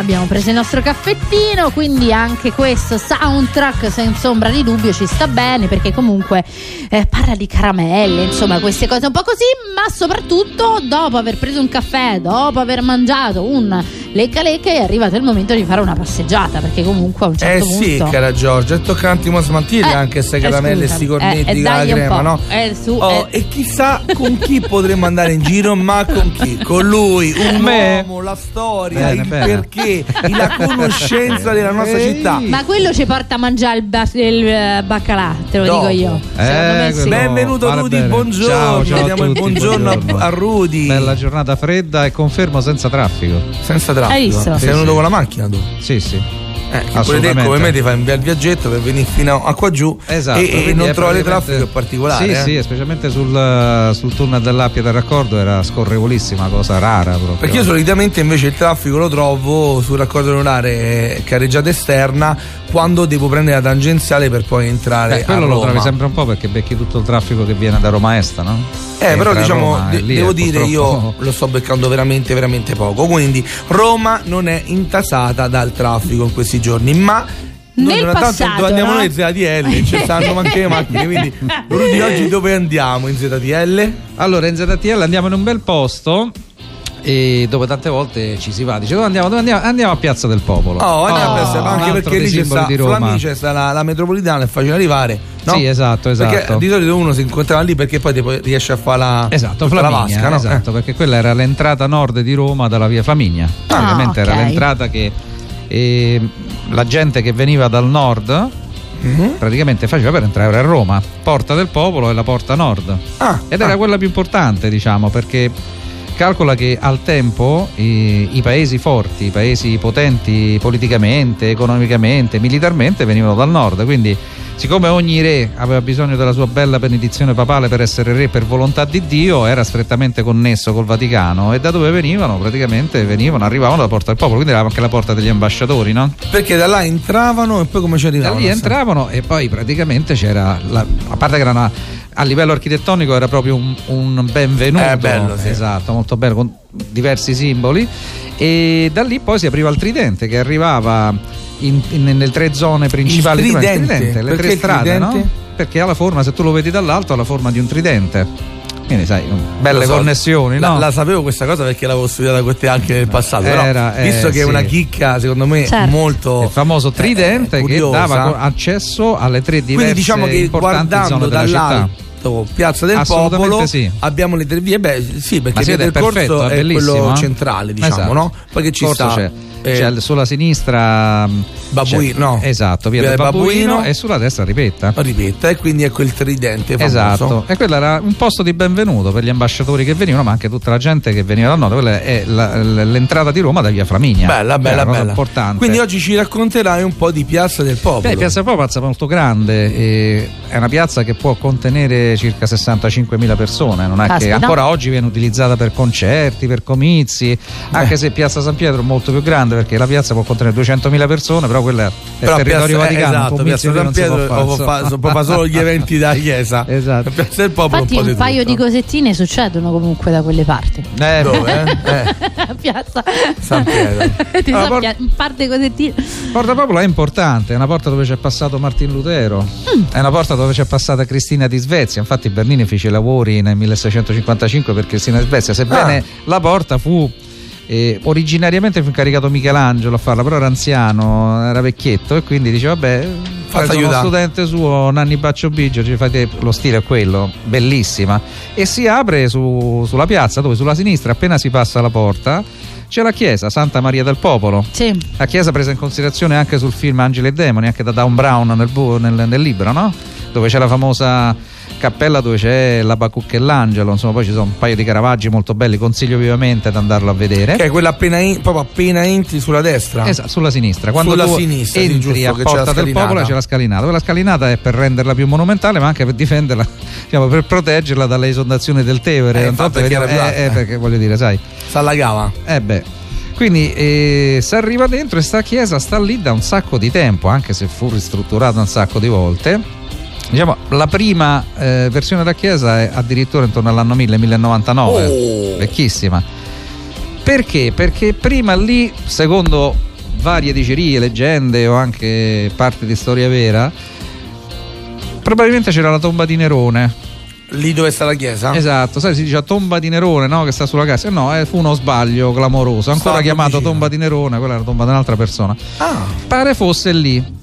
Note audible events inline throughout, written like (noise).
abbiamo preso il nostro caffettino, quindi anche questo soundtrack senza ombra di dubbio ci sta bene perché comunque eh, parla di caramelle, insomma queste cose un po' così, ma soprattutto dopo aver preso un caffè, dopo aver mangiato un lecca lecca è arrivato il momento di fare una passeggiata perché comunque a un certo eh punto... sì, cara Giorgia, è toccante un attimo smaltire Eh, anche queste eh, caramelle e sti cornetti eh, eh, con la crema, no? Eh, su, Oh, eh. E chissà con chi potremmo andare in giro, ma con chi? Con lui, un Me. uomo, la storia, Bene, il bene. perché, (laughs) la conoscenza della nostra Ehi. città. Ma quello ci porta a mangiare il, ba- il, eh, baccalà, te lo Dopo. dico io. Eh, sì. Benvenuto Guarda Rudy, bene. buongiorno. Ciao, ciao a Diamo il tutti, buongiorno, a- buongiorno. a Rudy. Bella giornata fredda e confermo senza traffico. Senza traffico. Hai visto? Sei Sì, venuto sì. con la macchina tu? Sì, sì. Eh, pure te Assolutamente. come me ti fai un bel viaggetto per venire fino a qua giù Esatto. e, e non praticamente- traffico particolare. Sì, eh. sì, specialmente sul, sul tunnel dell'Appia del raccordo era scorrevolissima, cosa rara proprio. Perché io solitamente invece il traffico lo trovo sul raccordo lunare carreggiata esterna quando devo prendere la tangenziale per poi entrare Beh, a quello lo trovi sempre un po' perché becchi tutto il traffico che viene da Roma Est, no? Eh, però entra a diciamo, Roma, de- lì devo dire purtroppo- io (laughs) lo sto beccando veramente, veramente poco. Quindi Roma non è intasata dal traffico in questi giorni, ma noi Nel non tanto passato, andiamo no? noi in ZTL, ci (laughs) stanno anche le macchine, quindi (laughs) Rudy oggi dove andiamo in ZTL? Allora, in ZTL andiamo in un bel posto e dove tante volte ci si va. Dice dove andiamo? Dove andiamo? Andiamo a Piazza del Popolo. Oh, andiamo a Piazza- un anche altro perché lì c'è sta Roma. Flaminia, c'è sta la, la metropolitana, è facile arrivare. No? Sì, esatto, esatto. Perché di solito uno si incontrava lì perché poi riesce a fare la, Esatto, tutta la Flaminia, vasca, no? esatto, perché quella era l'entrata nord di Roma dalla via Flaminia. Ah, Ovviamente era ok. l'entrata che eh, la gente che veniva dal nord. Mhm. praticamente faceva per entrare a Roma. Porta del Popolo e la porta nord. Ah, Ed era ah. quella più importante, diciamo, perché calcola che al tempo i, i paesi forti, i paesi potenti politicamente, economicamente, militarmente venivano dal nord, quindi siccome ogni re aveva bisogno della sua bella benedizione papale per essere re per volontà di Dio, era strettamente connesso col Vaticano e da dove venivano? Praticamente venivano, arrivavano dalla porta del popolo, quindi era anche la porta degli ambasciatori, no? Perché da là entravano e poi come ci Da arrivavano? lì entravano e poi praticamente c'era, la- a parte che era una- a livello architettonico era proprio un, un benvenuto, Eh, bello, sì. esatto, molto bello, con diversi simboli e da lì poi si apriva il tridente che arrivava in- in- nelle tre zone principali, Il di- tridente? le Perché tre strade, no? tridente? Perché ha la forma, se tu lo vedi dall'alto, ha la forma di un tridente. Quindi sai, belle so, connessioni, la, no? la sapevo questa cosa perché l'avevo studiata con te anche nel passato. Era, però, eh, visto che è sì. una chicca, secondo me, Certo. molto. il famoso tridente eh, che dava accesso alle tre diverse Quindi diciamo che guardando zone città. dall'alto Piazza del Popolo sì. abbiamo le tre vie. Beh, sì, perché è percorso perfetto, è è, bellissimo, quello eh? centrale, diciamo, Esatto. no? Poi che ci Corso sta. c'è, eh, c'è sulla sinistra mh, Babuino, no. esatto, via, Via del del Babuino, Babuino. e sulla destra ripetta. ripeta, e quindi ecco il tridente famoso. Esatto, e quello era un posto di benvenuto per gli ambasciatori che venivano, ma anche tutta la gente che veniva dal nord. Quella è la- l'entrata di Roma da via Flaminia. Bella, bella, bella. importante. Quindi oggi ci racconterai un po' di Piazza del Popolo. Beh, Piazza Popolo è una piazza molto grande, è una piazza che può contenere circa 65.000 persone, non è che Caspita. ancora oggi viene utilizzata per concerti, per comizi, anche se Piazza San Pietro è molto più grande perché la piazza può contenere 200.000 persone, però quella è Però territorio Piazza- eh, vaticano, esatto, Piazza San Pietro può fare, fa- solo gli eventi da chiesa. (laughs) Esatto. Piazza del Popolo Infatti un po' un paio tutto. di cosettine succedono comunque da quelle parti. Eh, Dove? (laughs) eh? Eh, Piazza San Pietro. (laughs) Ti Ah, so por- pia- un par di cosettine. Porta Popolo è importante, è una porta dove c'è passato Martin Lutero, è una porta dove c'è passata Cristina di Svezia, infatti Bernini fece i lavori nel 1655 per Cristina Svezia, sebbene Ah. la porta fu eh, originariamente fu incaricato Michelangelo a farla, però era anziano, era vecchietto e quindi diceva vabbè, preso uno aiutare." studente suo, Nanni Baccio Biggio, ci fate lo stile è quello, bellissima, e si apre su- sulla piazza dove sulla sinistra appena si passa la porta c'è la chiesa Santa Maria del Popolo. Sì. La chiesa presa in considerazione anche sul film Angeli e Demoni, anche da Dan Brown nel, nel- nel libro, no? Dove c'è la famosa cappella dove c'è la Bacucca e l'Angelo, insomma poi ci sono un paio di caravaggi molto belli, consiglio vivamente di andarlo a vedere. Che è quella appena, in- proprio appena entri sulla destra. Esatto, sulla sinistra. Quando Sulla sinistra, sì, entri giusto, a Porta del. Popolo c'è la scalinata. Quella scalinata è per renderla più monumentale, ma anche per difenderla, (laughs) diciamo, per proteggerla dalle esondazioni del Tevere. Eh, infatti vediamo- era eh, eh, eh. perché voglio dire, sai. S'allagava. Eh beh. Quindi eh, si arriva dentro e sta chiesa sta lì da un sacco di tempo, anche se fu ristrutturata un sacco di volte. Diciamo, la prima eh, versione della chiesa è addirittura intorno all'anno 1000, 1099, Oh. vecchissima. Perché? Perché prima lì, secondo varie dicerie, leggende o anche parte di storia vera, probabilmente c'era la tomba di Nerone. Lì dove sta la chiesa? Esatto, sai, si dice tomba di Nerone, no? Che sta sulla casa. No, eh, fu uno sbaglio clamoroso. Ancora Stava chiamato vicino. tomba di Nerone, quella era la tomba di un'altra persona. Ah, Pare fosse lì.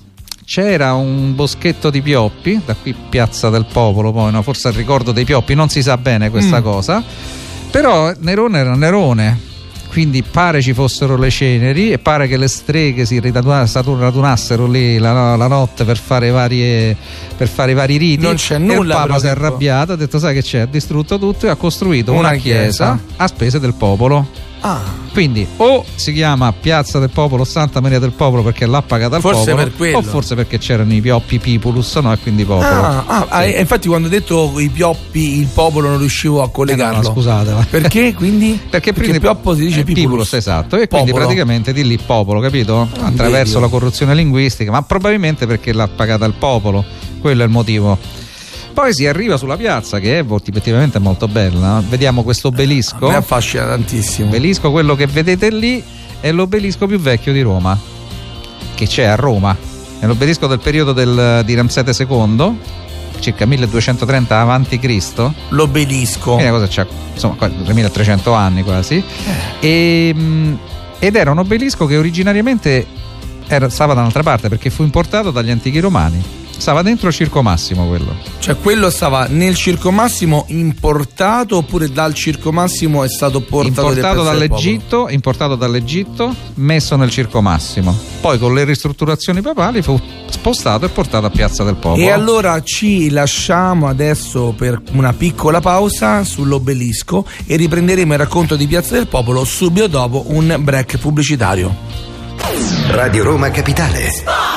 C'era un boschetto di pioppi, da qui Piazza del Popolo, poi no? forse il ricordo dei pioppi, non si sa bene questa Mm. cosa. Però Nerone era Nerone, quindi pare ci fossero le ceneri e pare che le streghe si radunassero lì la, la notte per fare, varie, per fare i vari riti. Non c'è E nulla, Il Papa si è arrabbiato, ha detto sai che c'è, ha distrutto tutto e ha costruito una, Una chiesa chiesa. a spese del popolo. Ah. Quindi o si chiama Piazza del Popolo Santa Maria del Popolo perché l'ha pagata il Forse popolo, per o forse perché c'erano i pioppi Pipulus, no? E quindi popolo. Ah, ah, ah, e infatti quando ho detto i pioppi, il popolo non riuscivo a Eh, collegarlo. no, scusate. ma- Perché quindi? (laughs) Perché, quindi pioppo si dice eh, pipulus. esatto, e quindi Popolo. praticamente di lì popolo, capito? Attraverso vedi. la corruzione linguistica, ma probabilmente perché l'ha pagata il popolo, quello è il motivo. Poi si arriva sulla piazza che è effettivamente molto bella. Vediamo questo obelisco. Mi affascina tantissimo. L'obelisco, quello che vedete lì, è l'obelisco più vecchio di Roma, che c'è a Roma. È l'obelisco del periodo del- di Ramsete II, circa 1230 avanti Cristo. L'obelisco. Quindi cosa c'ha, insomma, qua- 2300 anni quasi. Eh. E, mh, ed era un obelisco che originariamente era- stava da un'altra parte perché fu importato dagli antichi romani. Stava dentro il Circo Massimo quello. Cioè quello stava nel Circo Massimo importato oppure dal Circo Massimo è stato portato importato dall'Egitto, importato dall'Egitto, messo nel Circo Massimo. Poi con le ristrutturazioni papali fu spostato e portato a Piazza del popolo? Popolo. E allora ci lasciamo adesso per una piccola pausa sull'obelisco e riprenderemo il racconto di Piazza del Popolo subito dopo un break pubblicitario. Radio Roma Capitale.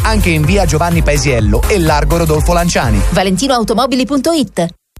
anche in via Giovanni Paesiello e largo Rodolfo Lanciani. ValentinoAutomobili.it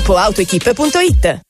www.gruppoautoequip.it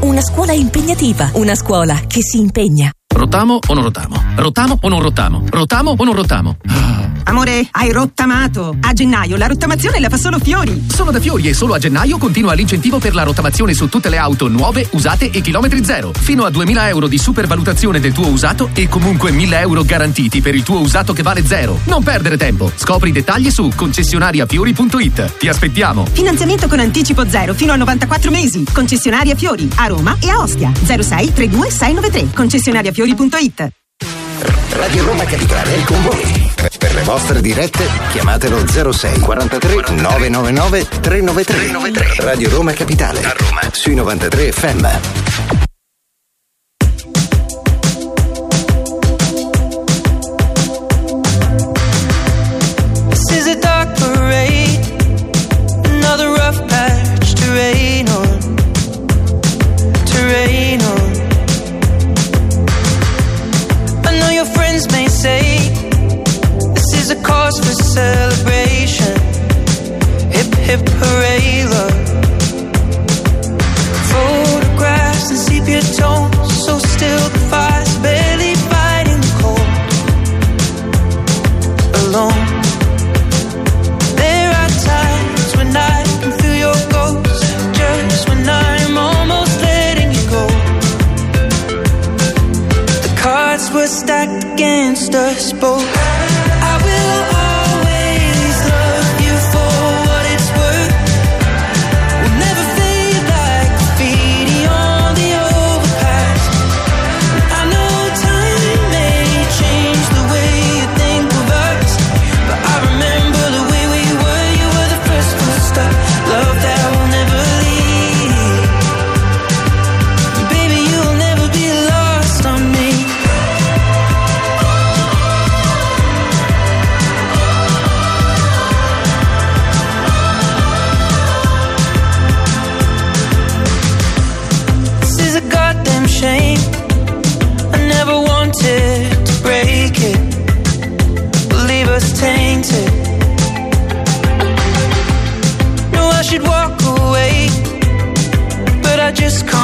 una scuola impegnativa, una scuola che si impegna. Rotamo o non rotamo? Rotamo o non rotamo? Rotamo o non rotamo? Amore, hai rottamato. A gennaio la rottamazione la fa solo Fiori. Solo da Fiori e solo a gennaio continua l'incentivo per la rottamazione su tutte le auto nuove, usate e chilometri zero. Fino a 2000 euro di supervalutazione del tuo usato e comunque 1000 euro garantiti per il tuo usato che vale zero. Non perdere tempo. Scopri i dettagli su concessionariafiori.it. Ti aspettiamo. Finanziamento con anticipo zero fino a 94 mesi. Concessionaria Fiori a Roma e a Ostia. 06 32 693. Concessionariafiori.it. Radio Roma Capitale è con voi. Per- le vostre dirette chiamatelo 06 43 999 393. Radio Roma Capitale. A Roma. Sui 93 FM. This is a dark parade, another rough patch to rain on, to rain on. I know your friends may say celebration. Hip hip hooray, love. Photographs and sepia tones, so still the fire's barely fighting the cold. Alone. There are times when I can feel your ghost, just when I'm almost letting you go. The cards were stacked against us both. just call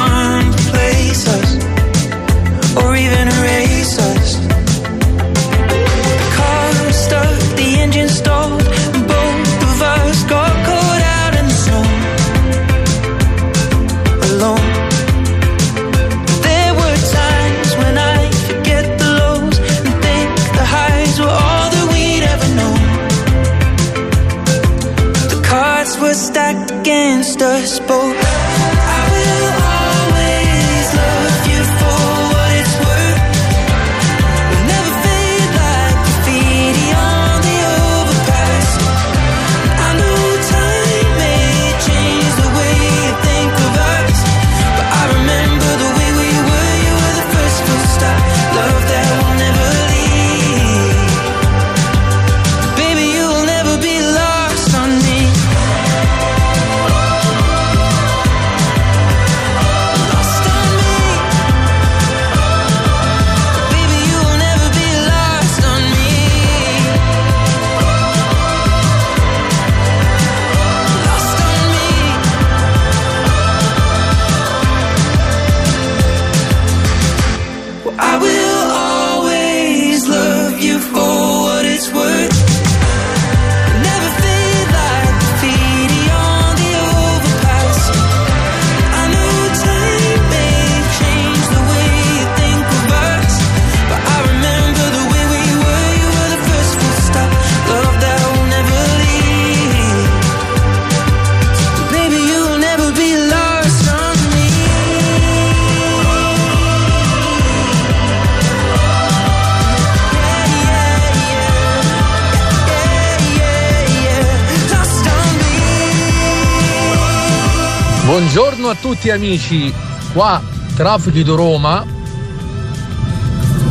Buongiorno a tutti amici, qua traffico di Roma,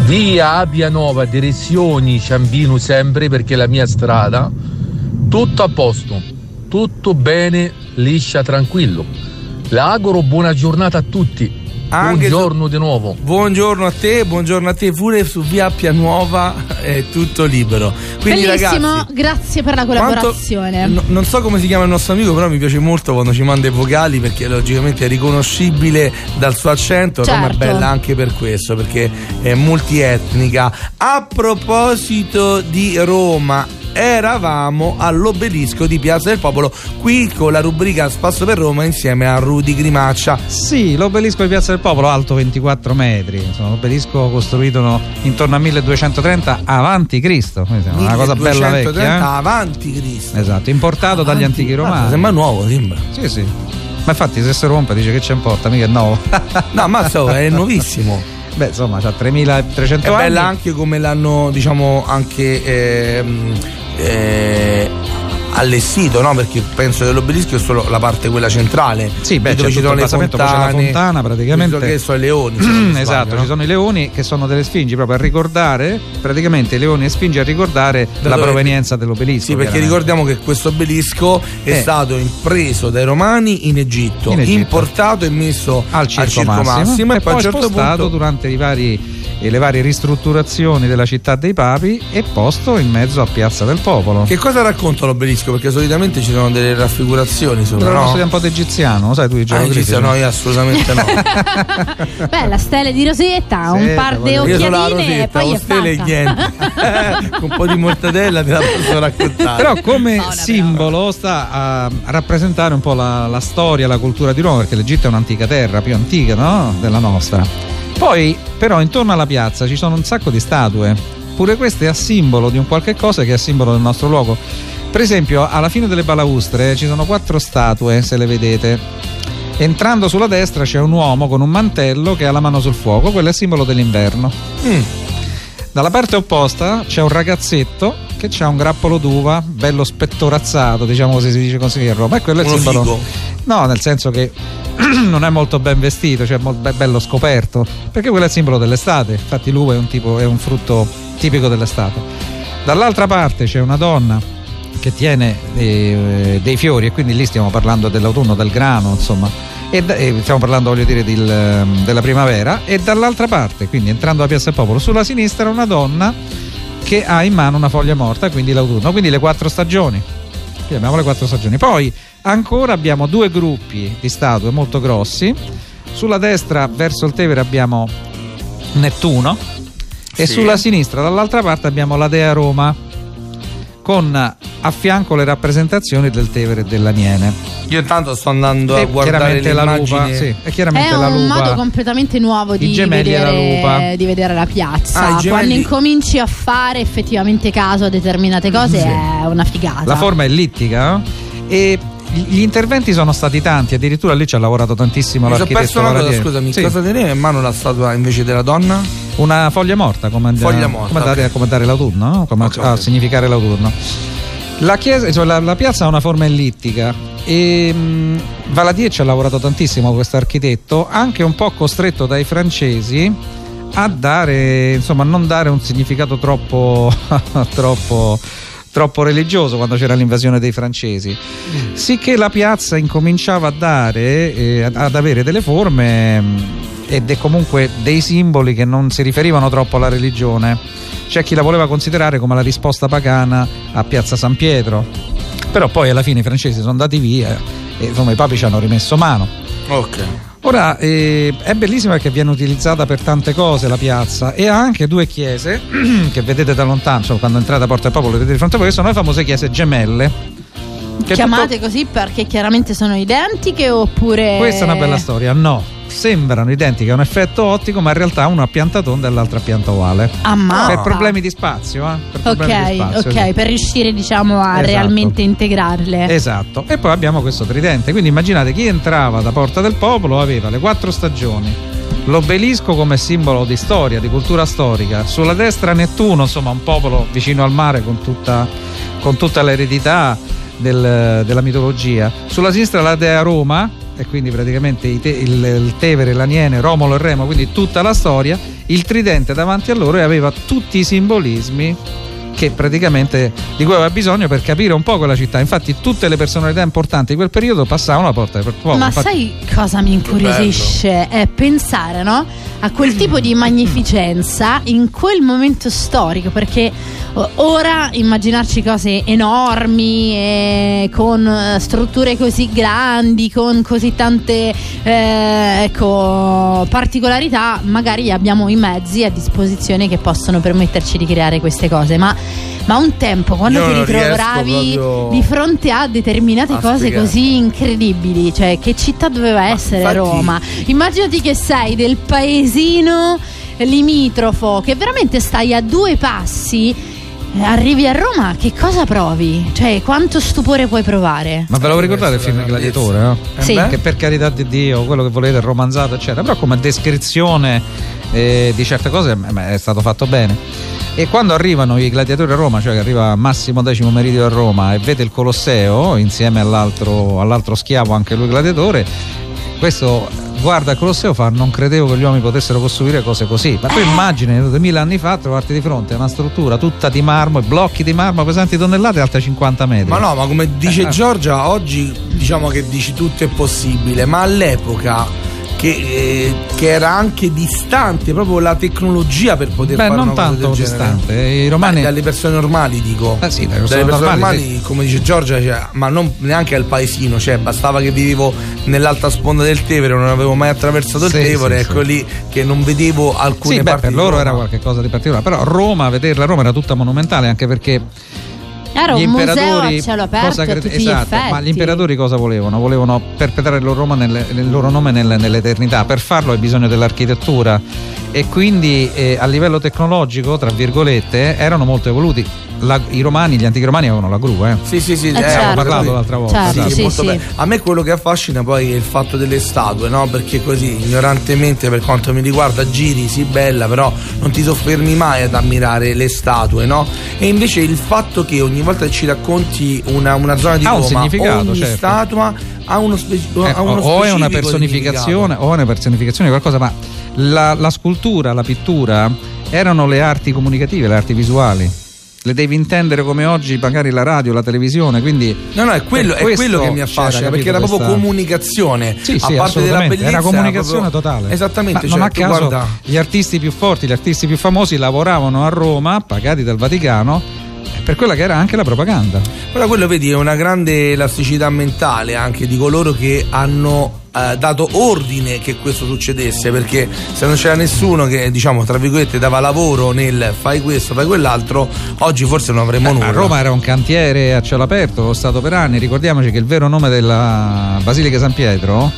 via Abia Nova, direzioni Ciambino sempre perché è la mia strada, tutto a posto, tutto bene, liscia, tranquillo. Le auguro buona giornata a tutti. Anche Buongiorno di nuovo. Buongiorno a te, buongiorno a te pure su via Appia Nuova è tutto libero. Quindi Bellissimo, ragazzi, grazie per la quanto- collaborazione. no- non so come si chiama il nostro amico, però mi piace molto quando ci manda i vocali perché logicamente è riconoscibile dal suo accento. Roma è Certo. bella anche per questo, perché è multietnica. A proposito di Roma, eravamo all'obelisco di Piazza del Popolo, qui con la rubrica Spasso per Roma insieme a Rudy Grimaccia. Sì, l'obelisco di Piazza del Popolo, alto 24 metri. Insomma, l'obelisco costruito no- intorno al 1230 avanti Cristo. Quindi, Una cosa bella 1230 vecchia. eh? avanti Cristo. Esatto, importato dagli antichi Guarda, romani. Sembra nuovo, sembra. Sì, sì. Ma infatti se si rompe dice che c'è importa, mica è nuovo. (laughs) No, ma so, è nuovissimo. Beh, insomma, c'ha 3300 È anni. bella anche come l'hanno, diciamo, anche ehm, eh, allestito, no? Perché penso che l'obelisco è solo la parte quella centrale. Sì, beh, dove ci sono le poi c'è la fontane. fontana praticamente. Che sono i leoni. mi esatto, sbaglio, no? ci sono i leoni che sono delle sfingi proprio a ricordare, praticamente i leoni e sfingi a ricordare Da la dove- provenienza dell'obelisco. Sì, perché ricordiamo che questo obelisco è Eh. stato preso dai romani in Egitto, In Egitto. importato e messo al circo, massimo, e e poi a un certo punto durante i vari- e le varie ristrutturazioni della città dei papi e posto in mezzo a Piazza del Popolo. Che cosa racconta l'obelisco? Perché solitamente ci sono delle raffigurazioni sopra, Dovremmo no? un po' d'egiziano, lo sai tu i Ah, geografici? Egizio, no, io assolutamente no. (laughs) Bella stele di rosetta, un Sì, par di la occhialine e poi è o stelle e niente. Con un po' di mortadella te la posso raccontare. Però come simbolo sta a, a rappresentare un po' la, la storia, la cultura di Roma, perché l'Egitto è un'antica terra, più antica no? della nostra. Poi però intorno alla piazza ci sono un sacco di statue pure questo è a simbolo di un qualche cosa che è a simbolo del nostro luogo. Per esempio, alla fine delle balaustre ci sono quattro statue, se le vedete. Entrando sulla destra c'è un uomo con un mantello che ha la mano sul fuoco, quello è simbolo dell'inverno. Mm. Dalla parte opposta c'è un ragazzetto che ha un grappolo d'uva bello spettorazzato, diciamo così si dice così a Roma. E quello è il Uno simbolo. figo. No, nel senso che (clears throat) non è molto ben vestito, cioè molto be- bello scoperto, perché quello è il simbolo dell'estate. Infatti l'uva è un, tipo, è un frutto tipico dell'estate. Dall'altra parte c'è una donna che tiene eh, dei fiori e quindi lì stiamo parlando dell'autunno, del grano, insomma. E, da- e stiamo parlando, voglio dire, del, della primavera. E dall'altra parte, quindi entrando a Piazza del Popolo, sulla sinistra una donna che ha in mano una foglia morta, quindi l'autunno, quindi le quattro stagioni. Qui abbiamo le quattro stagioni. Poi ancora abbiamo due gruppi di statue molto grossi. Sulla destra, verso il Tevere, abbiamo Nettuno. E Sì. sulla sinistra, dall'altra parte, abbiamo la Dea Roma. Con a fianco le rappresentazioni del Tevere e dell'Aniene. Io intanto sto andando a E guardare chiaramente la lupa, sì, e chiaramente È la un lupa. modo completamente nuovo di la vedere, lupa. di vedere la piazza. Ah, Quando incominci a fare effettivamente caso a determinate cose Sì. è una figata. La forma è ellittica no? e gli interventi sono stati tanti, addirittura lì ci ha lavorato tantissimo Mi l'architetto perso una cosa, scusami, Sì. cosa teneva in mano la statua invece della donna? Una foglia morta, come, Foglia morta, come dare, ok. come dare l'autunno, no? come Ok, a ok. significare l'autunno. La, chiesa, cioè la, la piazza ha una forma ellittica e mh, Valadier ci ha lavorato tantissimo questo architetto, anche un po' costretto dai francesi a dare, insomma, non dare un significato troppo, (laughs) troppo, troppo religioso quando c'era l'invasione dei francesi. Sicché la piazza incominciava a dare, eh, ad- avere delle forme mh, e de- comunque dei simboli che non si riferivano troppo alla religione. C'è chi la voleva considerare come la risposta pagana a Piazza San Pietro. Però poi alla fine i francesi sono andati via e insomma i papi ci hanno rimesso mano. Ok. Ora eh, è bellissima perché viene utilizzata per tante cose la piazza e ha anche due chiese (clears throat) che vedete da lontano, insomma, quando entrate a Porta del Popolo vedete di fronte a voi, che sono le famose chiese gemelle. Chiamate così perché chiaramente sono identiche oppure. Questa è una bella storia, no. Sembrano identiche, è un effetto ottico, ma in realtà una a pianta tonda e l'altra a pianta ovale. Ammazza. Per problemi di spazio, eh? Per Ok, di spazio, ok, sì. per riuscire diciamo a Esatto. realmente integrarle. Esatto. E poi abbiamo questo tridente. Quindi immaginate chi entrava da Porta del Popolo aveva le quattro stagioni. L'obelisco come simbolo di storia, di cultura storica. Sulla destra Nettuno, insomma, un popolo vicino al mare con tutta, con tutta l'eredità del- della mitologia. Sulla sinistra la Dea Roma, e quindi praticamente te- il, il Tevere, l'Aniene, Romolo e Remo, quindi tutta la storia. Il tridente davanti a loro e aveva tutti i simbolismi che praticamente di cui aveva bisogno per capire un po' quella città. Infatti, tutte le personalità importanti di quel periodo passavano la porta del popolo. Ma Infatti- sai cosa mi incuriosisce? È pensare no? a quel tipo di magnificenza in quel momento storico, perché ora immaginarci cose enormi, e con eh, strutture così grandi, con così tante eh, ecco, particolarità, magari abbiamo i mezzi a disposizione che possono permetterci di creare queste cose, ma, ma un tempo quando Io ti ritrovavi proprio di fronte a determinate a cose spiegare. così incredibili, cioè che città doveva essere infatti- Roma? Immaginati che sei del paesino limitrofo, che veramente stai a due passi. eh, Arrivi a Roma, che cosa provi? Cioè, quanto stupore puoi provare? Ma ve lo ricordate il film Gladiatore? No? Sì. Eh Che per carità di Dio, quello che volete, romanzato, eccetera, però come descrizione eh, di certe cose eh, beh, è stato fatto bene. E quando arrivano i gladiatori a Roma, cioè che arriva Massimo X Meridio a Roma e vede il Colosseo insieme all'altro, all'altro schiavo, anche lui gladiatore, questo guarda il Colosseo fa non credevo che gli uomini potessero costruire cose così. Ma tu immagini duemila anni fa trovarti di fronte a una struttura tutta di marmo e blocchi di marmo pesanti tonnellate alta 50 metri. Ma no, ma come dice Eh, Giorgia, oggi diciamo che dici tutto è possibile, ma all'epoca che, eh, che era anche distante proprio la tecnologia per poter Beh, fare non una cosa tanto distante. I romani- Beh, dalle persone normali dico. Eh sì, dalle dalle persone persone normali, normali, come dice Giorgia, cioè, ma non neanche al paesino, cioè bastava che vivevo nell'alta sponda del Tevere, non avevo mai attraversato Sì, il Tevere, sì, ecco lì che non vedevo alcune Sì, beh, parti per di loro era qualcosa di particolare, però Roma, vederla Roma era tutta monumentale anche perché Era gli un museo imperatori a cielo aperto cosa a cre- tutti gli esatto, ma gli imperatori cosa volevano? Volevano perpetrare il loro, Roma nelle- il loro nome nel- nell'eternità. Per farlo hai bisogno dell'architettura e quindi eh, a livello tecnologico, tra virgolette, erano molto evoluti. La- I romani, gli antichi romani avevano la gru, eh. Sì, sì, sì, Eh, eh, certo. Abbiamo parlato l'altra volta. Certo, esatto. sì, molto sì. A me quello che affascina poi è il fatto delle statue, no? Perché così, ignorantemente per quanto mi riguarda, giri, sì, bella, però non ti soffermi mai ad ammirare le statue, no? E invece il fatto che ogni volta che ci racconti una, una zona di un Roma, significato, ogni certo. statua ha uno, speci- Eh, ha uno o è una personificazione o è una personificazione qualcosa, ma la, la scultura, la pittura erano le arti comunicative, le arti visuali. Le devi intendere come oggi, magari la radio, la televisione, quindi No, no, è quello, è quello che mi affascina, perché era proprio questa- comunicazione. Sì, a sì, parte della bellezza. Era comunicazione proprio- totale. Esattamente, Ma, cioè, ma a caso guarda- gli artisti più forti, gli artisti più famosi lavoravano a Roma, pagati dal Vaticano, per quella che era anche la propaganda. Però quello vedi è una grande elasticità mentale anche di coloro che hanno eh, dato ordine che questo succedesse perché se non c'era nessuno che diciamo tra virgolette dava lavoro nel fai questo fai quell'altro oggi forse non avremmo nulla A Roma era un cantiere a cielo aperto, lo stato per anni. Ricordiamoci che il vero nome della Basilica San Pietro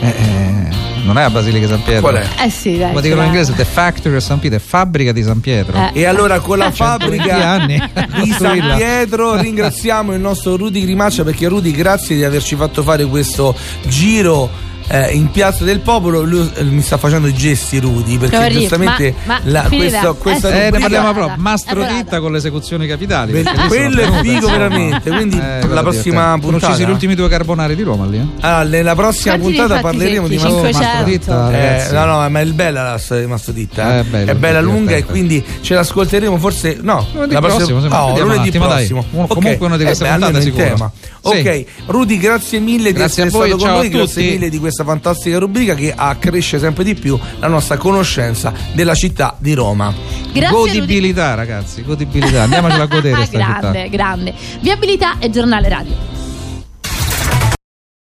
eh, eh, non è a Basilica San Pietro. Qual è? Eh sì, dai. Come dicono in inglese, The Factory of San Pietro, fabbrica di San Pietro. Eh. e allora con la 120 fabbrica anni di San. Pietro (laughs) ringraziamo il nostro Rudy Grimaccia perché Rudy grazie di averci fatto fare questo giro eh, in Piazza del Popolo lui eh, mi sta facendo i gesti Rudy perché Poverino, giustamente ma- ma la- questo- questa Eh, Eh, ne rubrica- parliamo proprio, mastro ditta con le esecuzioni capitali. Beh, quello sono è figo veramente, quindi Eh, la prossima Sono puntata- uccisi gli ultimi due carbonari di Roma lì. Eh? Allora, nella prossima Quanti puntata parleremo di? Mastro 500? Mastro ditta, Eh, ragazzi. no, no, ma è bella la storia di Mastro Ditta. eh. Eh, è bella lunga e quindi ce l'ascolteremo forse. No, la prossimo, sì, no, lunedì prossimo. Comunque una di queste eh puntate sicuro. Ok, Rudy, grazie mille di Grazie essere a voi, stato con ciao noi, grazie tutti. mille di questa fantastica rubrica che accresce sempre di più la nostra conoscenza della città di Roma. Grazie Rudy. Godibilità, ragazzi, godibilità. Andiamocela a godere (laughs) città. grande, grande. Viabilità e giornale radio.